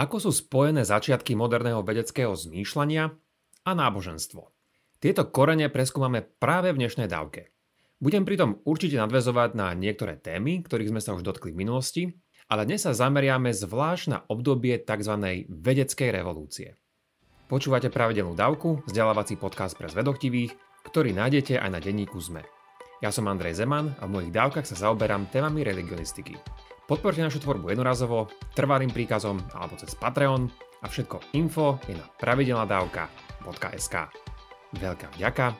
Ako sú spojené začiatky moderného vedeckého zmýšľania a náboženstvo? Tieto korene preskúmame práve v dnešnej dávke. Budem pritom určite nadvezovať na niektoré témy, ktorých sme sa už dotkli v minulosti, ale dnes sa zameriame zvlášť na obdobie tzv. vedeckej revolúcie. Počúvate pravidelnú dávku, vzdelávací podcast pre zvedochtivých, ktorý nájdete aj na denníku ZME. Ja som Andrej Zeman a v mojich dávkach sa zaoberám témami religionistiky. Podporte našu tvorbu jednorazovo, trvalým príkazom alebo cez Patreon a všetko info je na pravidelnadavka.sk. Veľká vďaka,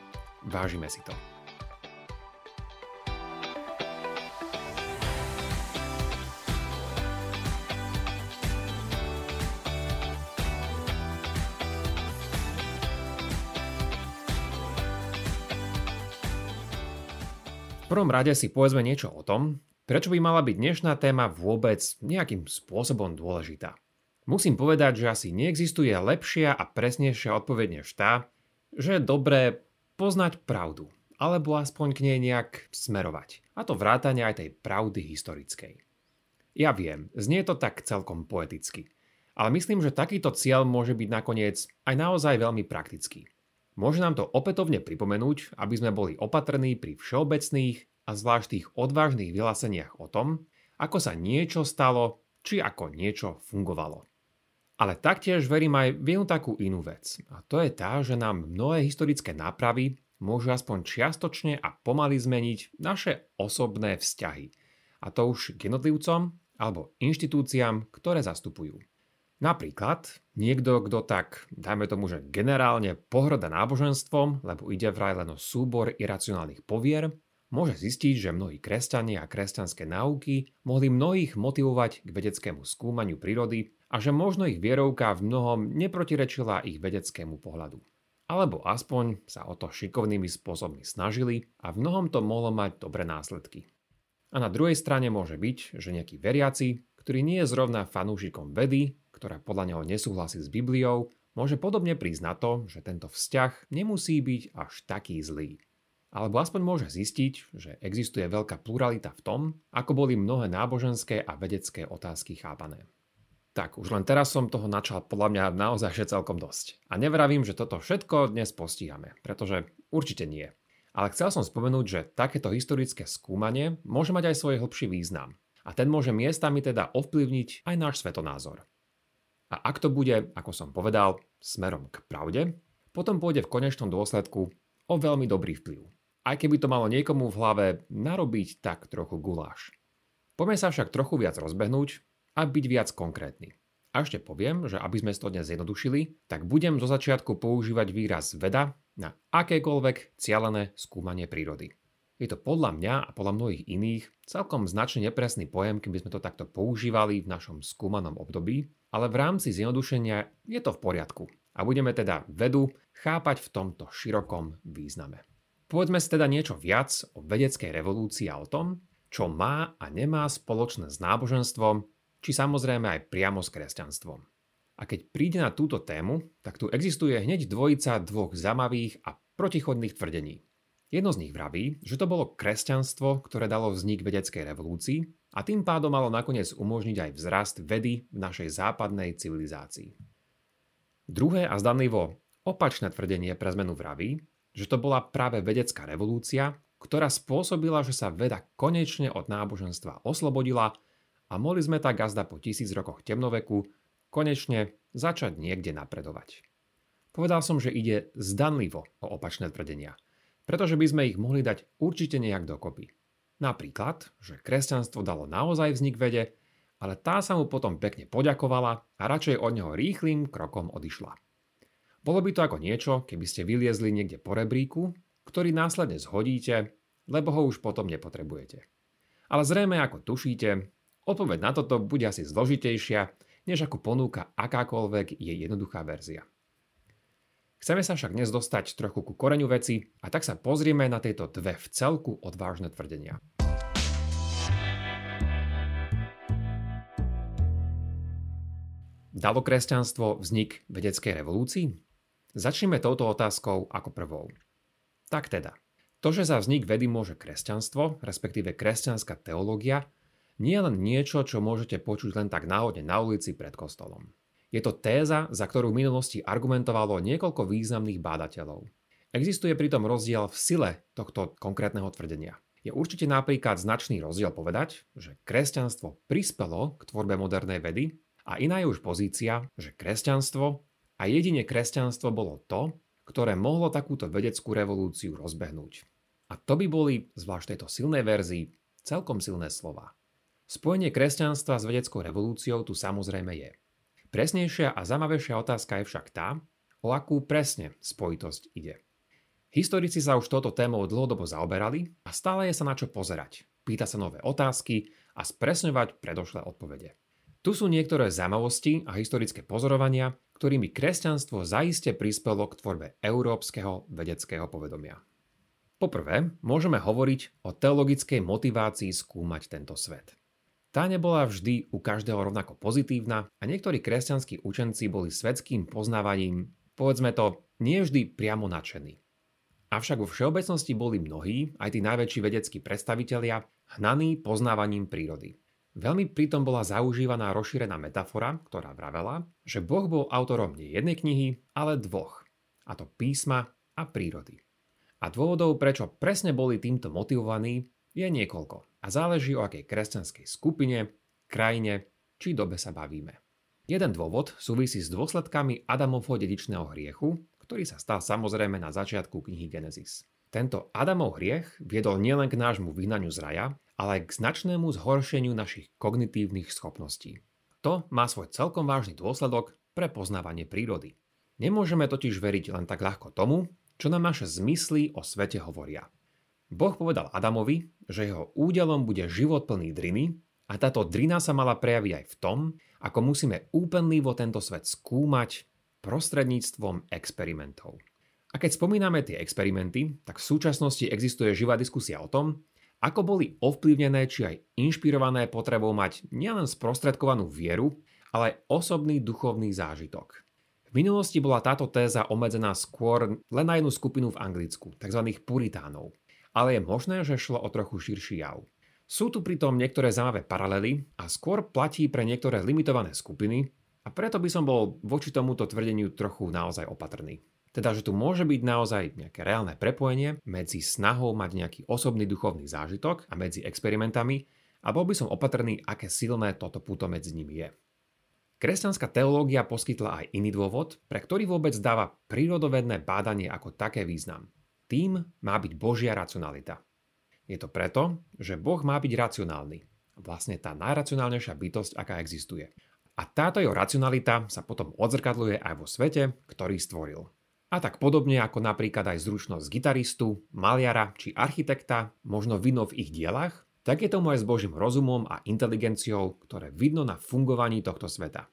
vážime si to. Prvom rade si povedzme niečo o tom, Prečo by mala byť dnešná téma vôbec nejakým spôsobom dôležitá? Musím povedať, že asi neexistuje lepšia a presnejšia odpoveď než tá, že je dobré poznať pravdu, alebo aspoň k nej nejak smerovať. A to vrátane aj tej pravdy historickej. Ja viem, znie to tak celkom poeticky, ale myslím, že takýto cieľ môže byť nakoniec aj naozaj veľmi praktický. Môže nám to opätovne pripomenúť, aby sme boli opatrní pri všeobecných a zvlášť tých odvážnych vyhláseniach o tom, ako sa niečo stalo, či ako niečo fungovalo. Ale taktiež verím aj v jednu takú inú vec. A to je tá, že nám mnohé historické nápravy môžu aspoň čiastočne a pomaly zmeniť naše osobné vzťahy. A to už k jednotlivcom alebo inštitúciám, ktoré zastupujú. Napríklad niekto, kto tak, dajme tomu, že generálne pohrda náboženstvom, lebo ide vraj len o súbor iracionálnych povier, môže zistiť, že mnohí kresťania a kresťanské náuky mohli mnohých motivovať k vedeckému skúmaniu prírody a že možno ich vierovka v mnohom neprotirečila ich vedeckému pohľadu. Alebo aspoň sa o to šikovnými spôsobmi snažili a v mnohom to mohlo mať dobré následky. A na druhej strane môže byť, že nejaký veriaci, ktorý nie je zrovna fanúšikom vedy, ktorá podľa neho nesúhlasí s Bibliou, môže podobne prísť na to, že tento vzťah nemusí byť až taký zlý. Alebo aspoň môže zistiť, že existuje veľká pluralita v tom, ako boli mnohé náboženské a vedecké otázky chápané. Tak, už len teraz som toho načal podľa mňa naozaj že celkom dosť. A nevravím, že toto všetko dnes postíhame, pretože určite nie. Ale chcel som spomenúť, že takéto historické skúmanie môže mať aj svoj hĺbší význam. A ten môže miestami teda ovplyvniť aj náš svetonázor. A ak to bude, ako som povedal, smerom k pravde, potom pôjde v konečnom dôsledku o veľmi dobrý vplyv aj keby to malo niekomu v hlave narobiť tak trochu guláš. Poďme sa však trochu viac rozbehnúť a byť viac konkrétny. A ešte poviem, že aby sme to dnes zjednodušili, tak budem zo začiatku používať výraz veda na akékoľvek cielené skúmanie prírody. Je to podľa mňa a podľa mnohých iných celkom značne nepresný pojem, keby sme to takto používali v našom skúmanom období, ale v rámci zjednodušenia je to v poriadku a budeme teda vedu chápať v tomto širokom význame. Povedzme si teda niečo viac o vedeckej revolúcii a o tom, čo má a nemá spoločné s náboženstvom, či samozrejme aj priamo s kresťanstvom. A keď príde na túto tému, tak tu existuje hneď dvojica dvoch zamavých a protichodných tvrdení. Jedno z nich vraví, že to bolo kresťanstvo, ktoré dalo vznik vedeckej revolúcii a tým pádom malo nakoniec umožniť aj vzrast vedy v našej západnej civilizácii. Druhé a zdanlivo opačné tvrdenie pre zmenu vraví, že to bola práve vedecká revolúcia, ktorá spôsobila, že sa veda konečne od náboženstva oslobodila a mohli sme tak gazda po tisíc rokoch temnoveku konečne začať niekde napredovať. Povedal som, že ide zdanlivo o opačné tvrdenia, pretože by sme ich mohli dať určite nejak dokopy. Napríklad, že kresťanstvo dalo naozaj vznik vede, ale tá sa mu potom pekne poďakovala a radšej od neho rýchlým krokom odišla. Bolo by to ako niečo, keby ste vyliezli niekde po rebríku, ktorý následne zhodíte, lebo ho už potom nepotrebujete. Ale zrejme ako tušíte, odpoveď na toto bude asi zložitejšia, než ako ponúka akákoľvek jej jednoduchá verzia. Chceme sa však dnes dostať trochu ku koreňu veci a tak sa pozrieme na tieto dve v celku odvážne tvrdenia. Dalo kresťanstvo vznik vedeckej revolúcii? Začneme touto otázkou ako prvou. Tak teda, to, že za vznik vedy môže kresťanstvo, respektíve kresťanská teológia, nie je len niečo, čo môžete počuť len tak náhodne na ulici pred kostolom. Je to téza, za ktorú v minulosti argumentovalo niekoľko významných bádateľov. Existuje pritom rozdiel v sile tohto konkrétneho tvrdenia. Je určite napríklad značný rozdiel povedať, že kresťanstvo prispelo k tvorbe modernej vedy a iná je už pozícia, že kresťanstvo a jedine kresťanstvo bolo to, ktoré mohlo takúto vedeckú revolúciu rozbehnúť. A to by boli, zvlášť tejto silnej verzii, celkom silné slova. Spojenie kresťanstva s vedeckou revolúciou tu samozrejme je. Presnejšia a zaujímavejšia otázka je však tá, o akú presne spojitosť ide. Historici sa už toto témou dlhodobo zaoberali a stále je sa na čo pozerať, pýta sa nové otázky a spresňovať predošlé odpovede. Tu sú niektoré zaujímavosti a historické pozorovania, ktorými kresťanstvo zaiste prispelo k tvorbe európskeho vedeckého povedomia. Poprvé, môžeme hovoriť o teologickej motivácii skúmať tento svet. Tá nebola vždy u každého rovnako pozitívna a niektorí kresťanskí učenci boli svetským poznávaním, povedzme to, nie vždy priamo nadšení. Avšak vo všeobecnosti boli mnohí, aj tí najväčší vedeckí predstavitelia, hnaní poznávaním prírody. Veľmi pritom bola zaužívaná rozšírená metafora, ktorá vravela, že Boh bol autorom nie jednej knihy, ale dvoch, a to písma a prírody. A dôvodov, prečo presne boli týmto motivovaní, je niekoľko a záleží o akej kresťanskej skupine, krajine či dobe sa bavíme. Jeden dôvod súvisí s dôsledkami Adamovho dedičného hriechu, ktorý sa stal samozrejme na začiatku knihy Genesis. Tento Adamov hriech viedol nielen k nášmu vyhnaniu z raja, ale aj k značnému zhoršeniu našich kognitívnych schopností. To má svoj celkom vážny dôsledok pre poznávanie prírody. Nemôžeme totiž veriť len tak ľahko tomu, čo nám naše zmysly o svete hovoria. Boh povedal Adamovi, že jeho údelom bude život plný driny a táto drina sa mala prejaviť aj v tom, ako musíme úplnlivo tento svet skúmať prostredníctvom experimentov. A keď spomíname tie experimenty, tak v súčasnosti existuje živá diskusia o tom, ako boli ovplyvnené či aj inšpirované potrebou mať nielen sprostredkovanú vieru, ale aj osobný duchovný zážitok. V minulosti bola táto téza obmedzená skôr len na jednu skupinu v Anglicku, tzv. puritánov ale je možné, že šlo o trochu širší jav. Sú tu pritom niektoré zaujímavé paralely a skôr platí pre niektoré limitované skupiny a preto by som bol voči tomuto tvrdeniu trochu naozaj opatrný. Teda, že tu môže byť naozaj nejaké reálne prepojenie medzi snahou mať nejaký osobný duchovný zážitok a medzi experimentami a bol by som opatrný, aké silné toto puto medzi nimi je. Kresťanská teológia poskytla aj iný dôvod, pre ktorý vôbec dáva prírodovedné bádanie ako také význam. Tým má byť Božia racionalita. Je to preto, že Boh má byť racionálny. Vlastne tá najracionálnejšia bytosť, aká existuje. A táto jeho racionalita sa potom odzrkadluje aj vo svete, ktorý stvoril. A tak podobne ako napríklad aj zručnosť gitaristu, maliara či architekta možno vidno v ich dielach, tak je tomu aj s Božím rozumom a inteligenciou, ktoré vidno na fungovaní tohto sveta.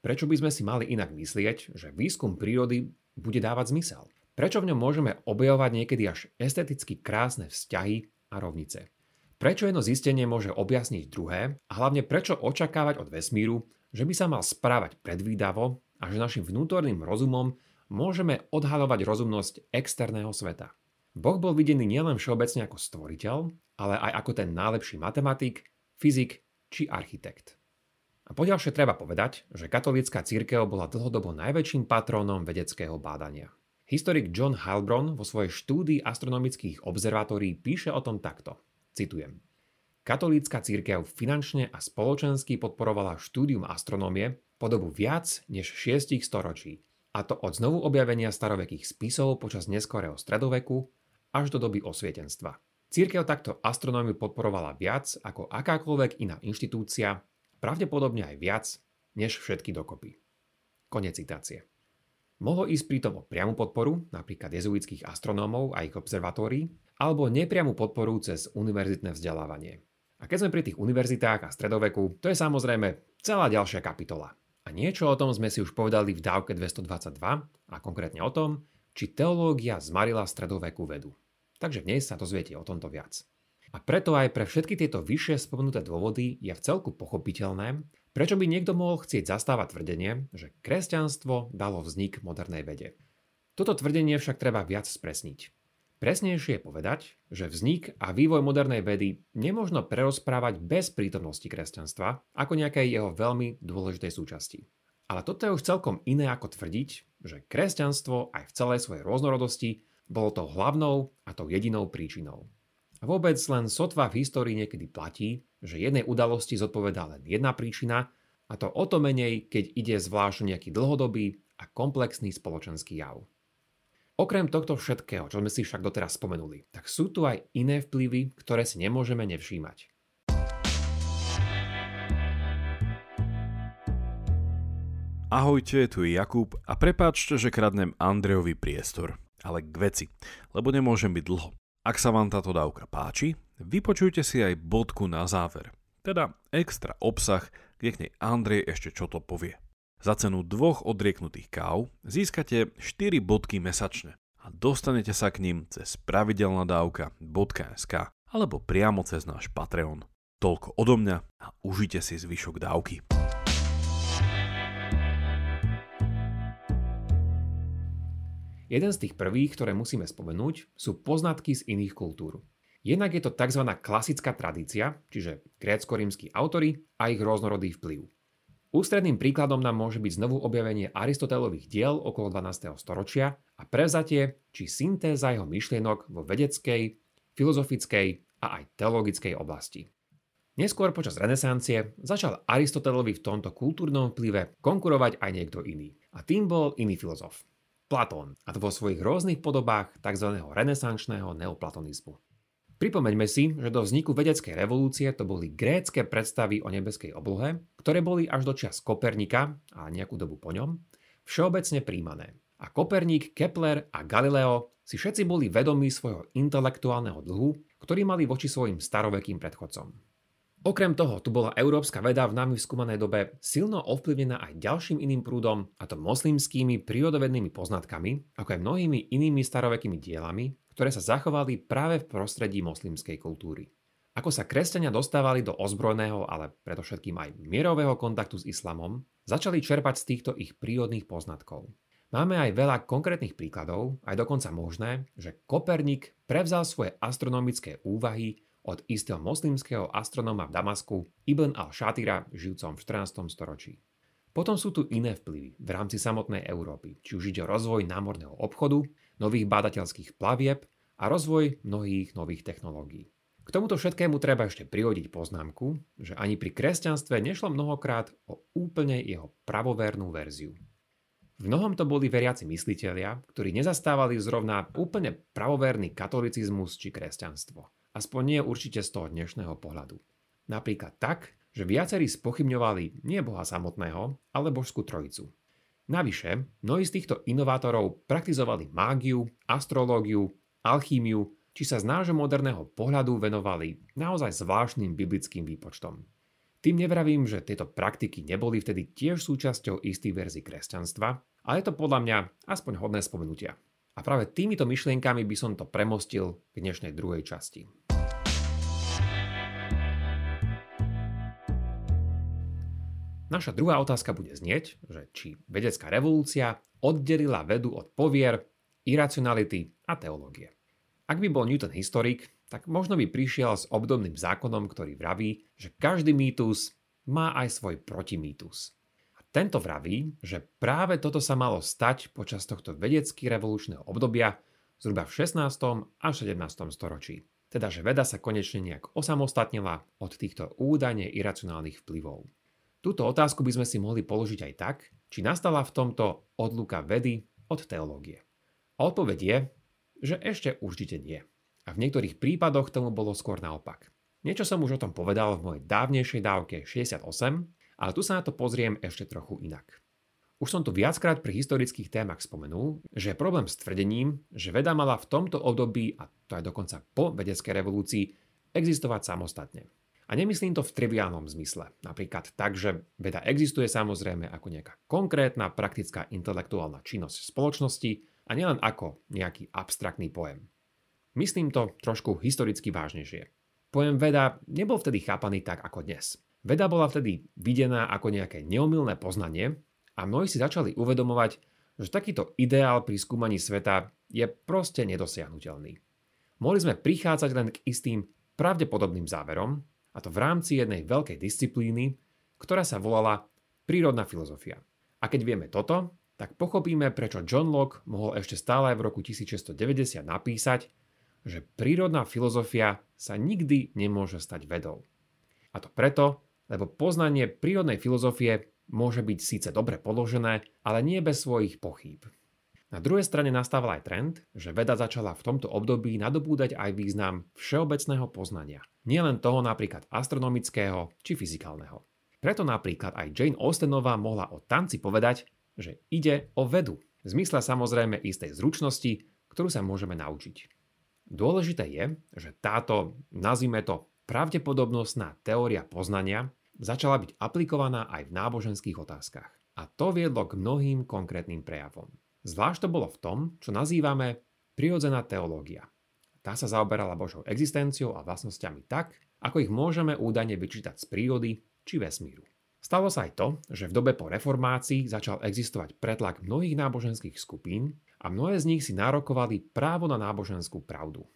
Prečo by sme si mali inak myslieť, že výskum prírody bude dávať zmysel? Prečo v ňom môžeme objavovať niekedy až esteticky krásne vzťahy a rovnice? Prečo jedno zistenie môže objasniť druhé a hlavne prečo očakávať od vesmíru, že by sa mal správať predvídavo a že našim vnútorným rozumom môžeme odhalovať rozumnosť externého sveta. Boh bol videný nielen všeobecne ako stvoriteľ, ale aj ako ten najlepší matematik, fyzik či architekt. A poďalšie treba povedať, že katolícka církev bola dlhodobo najväčším patrónom vedeckého bádania. Historik John Heilbron vo svojej štúdii astronomických observatórií píše o tom takto. Citujem. Katolícka církev finančne a spoločensky podporovala štúdium astronómie po dobu viac než 6 storočí, a to od znovu objavenia starovekých spisov počas neskorého stredoveku až do doby osvietenstva. Církev takto astronómiu podporovala viac ako akákoľvek iná inštitúcia, pravdepodobne aj viac než všetky dokopy. Konec citácie. Mohlo ísť pritom o priamu podporu, napríklad jezuitských astronómov a ich observatórií, alebo nepriamu podporu cez univerzitné vzdelávanie. A keď sme pri tých univerzitách a stredoveku, to je samozrejme celá ďalšia kapitola. A niečo o tom sme si už povedali v dávke 222 a konkrétne o tom, či teológia zmarila stredovekú vedu. Takže dnes sa dozviete o tomto viac. A preto aj pre všetky tieto vyššie spomenuté dôvody je v celku pochopiteľné, Prečo by niekto mohol chcieť zastávať tvrdenie, že kresťanstvo dalo vznik modernej vede? Toto tvrdenie však treba viac spresniť. Presnejšie je povedať, že vznik a vývoj modernej vedy nemožno prerozprávať bez prítomnosti kresťanstva ako nejakej jeho veľmi dôležitej súčasti. Ale toto je už celkom iné ako tvrdiť, že kresťanstvo aj v celej svojej rôznorodosti bolo tou hlavnou a tou jedinou príčinou. Vôbec len sotva v histórii niekedy platí, že jednej udalosti zodpovedá len jedna príčina a to o to menej, keď ide zvlášť nejaký dlhodobý a komplexný spoločenský jav. Okrem tohto všetkého, čo sme si však doteraz spomenuli, tak sú tu aj iné vplyvy, ktoré si nemôžeme nevšímať. Ahojte, tu je Jakub a prepáčte, že kradnem Andrejovi priestor ale k veci, lebo nemôžem byť dlho. Ak sa vám táto dávka páči, vypočujte si aj bodku na záver, teda extra obsah, kde k nej Andrej ešte čo to povie. Za cenu dvoch odrieknutých káv získate 4 bodky mesačne a dostanete sa k ním cez pravidelnadavka.sk alebo priamo cez náš Patreon. Toľko odo mňa a užite si zvyšok dávky. Jeden z tých prvých, ktoré musíme spomenúť, sú poznatky z iných kultúr. Jednak je to tzv. klasická tradícia, čiže grécko-rímsky autory a ich rôznorodý vplyv. Ústredným príkladom nám môže byť znovu objavenie Aristotelových diel okolo 12. storočia a prevzatie či syntéza jeho myšlienok vo vedeckej, filozofickej a aj teologickej oblasti. Neskôr počas renesancie začal Aristotelovi v tomto kultúrnom vplyve konkurovať aj niekto iný. A tým bol iný filozof. Platón, a to vo svojich rôznych podobách tzv. renesančného neoplatonizmu. Pripomeňme si, že do vzniku vedeckej revolúcie to boli grécké predstavy o nebeskej oblohe, ktoré boli až do čas Kopernika a nejakú dobu po ňom všeobecne príjmané. A Koperník, Kepler a Galileo si všetci boli vedomí svojho intelektuálneho dlhu, ktorý mali voči svojim starovekým predchodcom. Okrem toho, tu bola európska veda v nami skúmanej dobe silno ovplyvnená aj ďalším iným prúdom, a to moslimskými prírodovednými poznatkami, ako aj mnohými inými starovekými dielami, ktoré sa zachovali práve v prostredí moslimskej kultúry. Ako sa kresťania dostávali do ozbrojného, ale predovšetkým aj mierového kontaktu s islamom, začali čerpať z týchto ich prírodných poznatkov. Máme aj veľa konkrétnych príkladov, aj dokonca možné, že Kopernik prevzal svoje astronomické úvahy od istého moslimského astronóma v Damasku Ibn al-Shatira žijúcom v 14. storočí. Potom sú tu iné vplyvy v rámci samotnej Európy, či už ide o rozvoj námorného obchodu, nových bádateľských plavieb a rozvoj mnohých nových technológií. K tomuto všetkému treba ešte prihodiť poznámku, že ani pri kresťanstve nešlo mnohokrát o úplne jeho pravovernú verziu. V mnohom to boli veriaci myslitelia, ktorí nezastávali zrovna úplne pravoverný katolicizmus či kresťanstvo. Aspoň nie určite z toho dnešného pohľadu. Napríklad tak, že viacerí spochybňovali nie Boha samotného, ale božskú trojicu. Navyše, mnohí z týchto inovátorov praktizovali mágiu, astrológiu, alchímiu, či sa z nášho moderného pohľadu venovali naozaj zvláštnym biblickým výpočtom. Tým nevravím, že tieto praktiky neboli vtedy tiež súčasťou istých verzií kresťanstva, ale je to podľa mňa aspoň hodné spomenutia. A práve týmito myšlienkami by som to premostil k dnešnej druhej časti. Naša druhá otázka bude znieť, že či vedecká revolúcia oddelila vedu od povier, iracionality a teológie. Ak by bol Newton historik, tak možno by prišiel s obdobným zákonom, ktorý vraví, že každý mýtus má aj svoj protimýtus. A tento vraví, že práve toto sa malo stať počas tohto vedecky revolučného obdobia zhruba v 16. a 17. storočí. Teda, že veda sa konečne nejak osamostatnila od týchto údajne iracionálnych vplyvov. Túto otázku by sme si mohli položiť aj tak, či nastala v tomto odluka vedy od teológie. A odpoveď je, že ešte určite nie. A v niektorých prípadoch tomu bolo skôr naopak. Niečo som už o tom povedal v mojej dávnejšej dávke 68, ale tu sa na to pozriem ešte trochu inak. Už som tu viackrát pri historických témach spomenul, že je problém s tvrdením, že veda mala v tomto období, a to aj dokonca po vedeckej revolúcii, existovať samostatne. A nemyslím to v triviálnom zmysle. Napríklad tak, že veda existuje samozrejme ako nejaká konkrétna praktická intelektuálna činnosť spoločnosti a nielen ako nejaký abstraktný pojem. Myslím to trošku historicky vážnejšie. Pojem veda nebol vtedy chápaný tak ako dnes. Veda bola vtedy videná ako nejaké neomilné poznanie a mnohí si začali uvedomovať, že takýto ideál pri skúmaní sveta je proste nedosiahnutelný. Mohli sme prichádzať len k istým pravdepodobným záverom, a to v rámci jednej veľkej disciplíny, ktorá sa volala prírodná filozofia. A keď vieme toto, tak pochopíme, prečo John Locke mohol ešte stále v roku 1690 napísať, že prírodná filozofia sa nikdy nemôže stať vedou. A to preto, lebo poznanie prírodnej filozofie môže byť síce dobre položené, ale nie bez svojich pochýb. Na druhej strane nastával aj trend, že veda začala v tomto období nadobúdať aj význam všeobecného poznania, nielen toho napríklad astronomického či fyzikálneho. Preto napríklad aj Jane Austenová mohla o tanci povedať, že ide o vedu, v zmysle samozrejme istej zručnosti, ktorú sa môžeme naučiť. Dôležité je, že táto, nazvime to, pravdepodobnostná teória poznania začala byť aplikovaná aj v náboženských otázkach. A to viedlo k mnohým konkrétnym prejavom. Zvlášť to bolo v tom, čo nazývame prirodzená teológia. Tá sa zaoberala Božou existenciou a vlastnosťami tak, ako ich môžeme údajne vyčítať z prírody či vesmíru. Stalo sa aj to, že v dobe po reformácii začal existovať pretlak mnohých náboženských skupín a mnohé z nich si nárokovali právo na náboženskú pravdu.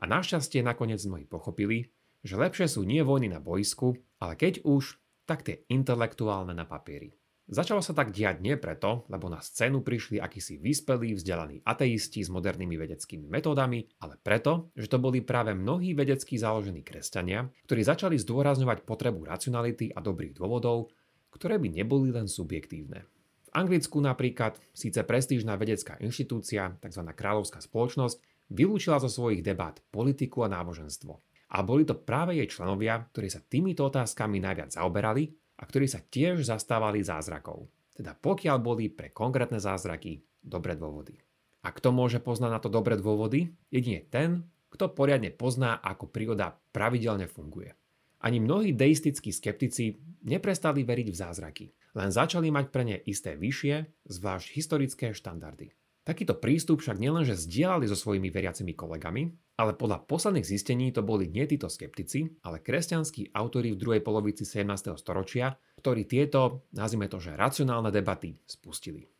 A našťastie nakoniec mnohí pochopili, že lepšie sú nie vojny na boisku, ale keď už, tak tie intelektuálne na papieri. Začalo sa tak diať nie preto, lebo na scénu prišli akísi vyspelí, vzdelaní ateisti s modernými vedeckými metódami, ale preto, že to boli práve mnohí vedecky založení kresťania, ktorí začali zdôrazňovať potrebu racionality a dobrých dôvodov, ktoré by neboli len subjektívne. V Anglicku napríklad síce prestížna vedecká inštitúcia, tzv. kráľovská spoločnosť, vylúčila zo svojich debát politiku a náboženstvo. A boli to práve jej členovia, ktorí sa týmito otázkami najviac zaoberali a ktorí sa tiež zastávali zázrakov. Teda pokiaľ boli pre konkrétne zázraky dobré dôvody. A kto môže poznať na to dobré dôvody? Jedine ten, kto poriadne pozná, ako príroda pravidelne funguje. Ani mnohí deistickí skeptici neprestali veriť v zázraky, len začali mať pre ne isté vyššie, zvlášť historické štandardy. Takýto prístup však nielenže zdieľali so svojimi veriacimi kolegami, ale podľa posledných zistení to boli nie títo skeptici, ale kresťanskí autori v druhej polovici 17. storočia, ktorí tieto, nazvime to, že racionálne debaty spustili.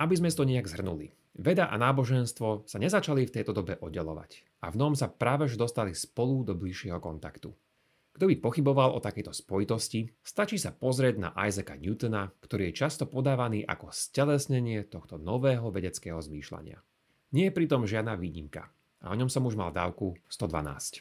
Aby sme to nejak zhrnuli. Veda a náboženstvo sa nezačali v tejto dobe oddelovať a v nom sa práve dostali spolu do bližšieho kontaktu. Kto by pochyboval o takejto spojitosti, stačí sa pozrieť na Isaaca Newtona, ktorý je často podávaný ako stelesnenie tohto nového vedeckého zmýšľania. Nie je pritom žiadna výnimka a o ňom som už mal dávku 112.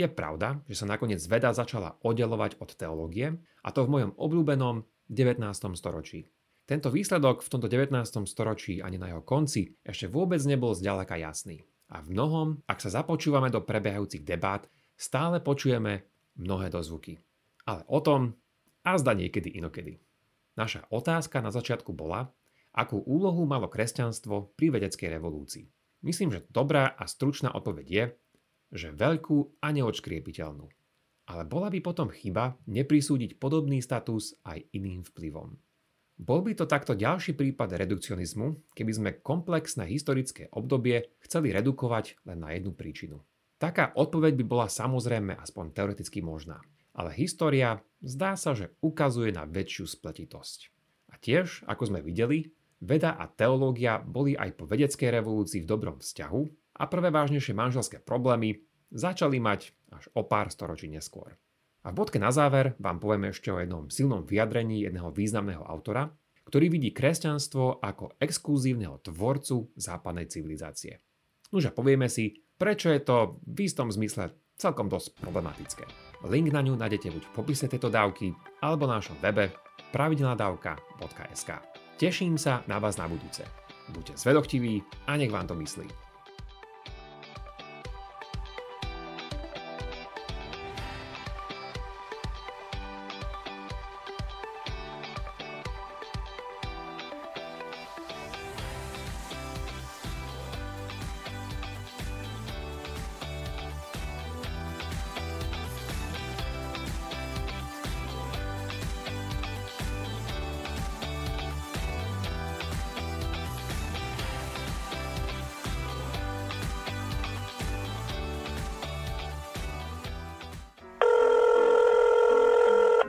Je pravda, že sa nakoniec veda začala oddelovať od teológie a to v mojom obľúbenom 19. storočí. Tento výsledok v tomto 19. storočí ani na jeho konci ešte vôbec nebol zďaleka jasný. A v mnohom, ak sa započúvame do prebiehajúcich debát, stále počujeme mnohé dozvuky. Ale o tom a zda niekedy inokedy. Naša otázka na začiatku bola, akú úlohu malo kresťanstvo pri vedeckej revolúcii. Myslím, že dobrá a stručná odpoveď je, že veľkú a neodškriepiteľnú. Ale bola by potom chyba neprisúdiť podobný status aj iným vplyvom. Bol by to takto ďalší prípad redukcionizmu, keby sme komplexné historické obdobie chceli redukovať len na jednu príčinu. Taká odpoveď by bola samozrejme aspoň teoreticky možná. Ale história zdá sa, že ukazuje na väčšiu spletitosť. A tiež, ako sme videli, veda a teológia boli aj po vedeckej revolúcii v dobrom vzťahu a prvé vážnejšie manželské problémy začali mať až o pár storočí neskôr. A v bodke na záver vám poviem ešte o jednom silnom vyjadrení jedného významného autora, ktorý vidí kresťanstvo ako exkluzívneho tvorcu západnej civilizácie. Nože povieme si, prečo je to v istom zmysle celkom dosť problematické. Link na ňu nájdete buď v popise tejto dávky, alebo na našom webe pravidelnadavka.sk. Teším sa na vás na budúce. Buďte zvedochtiví a nech vám to myslí.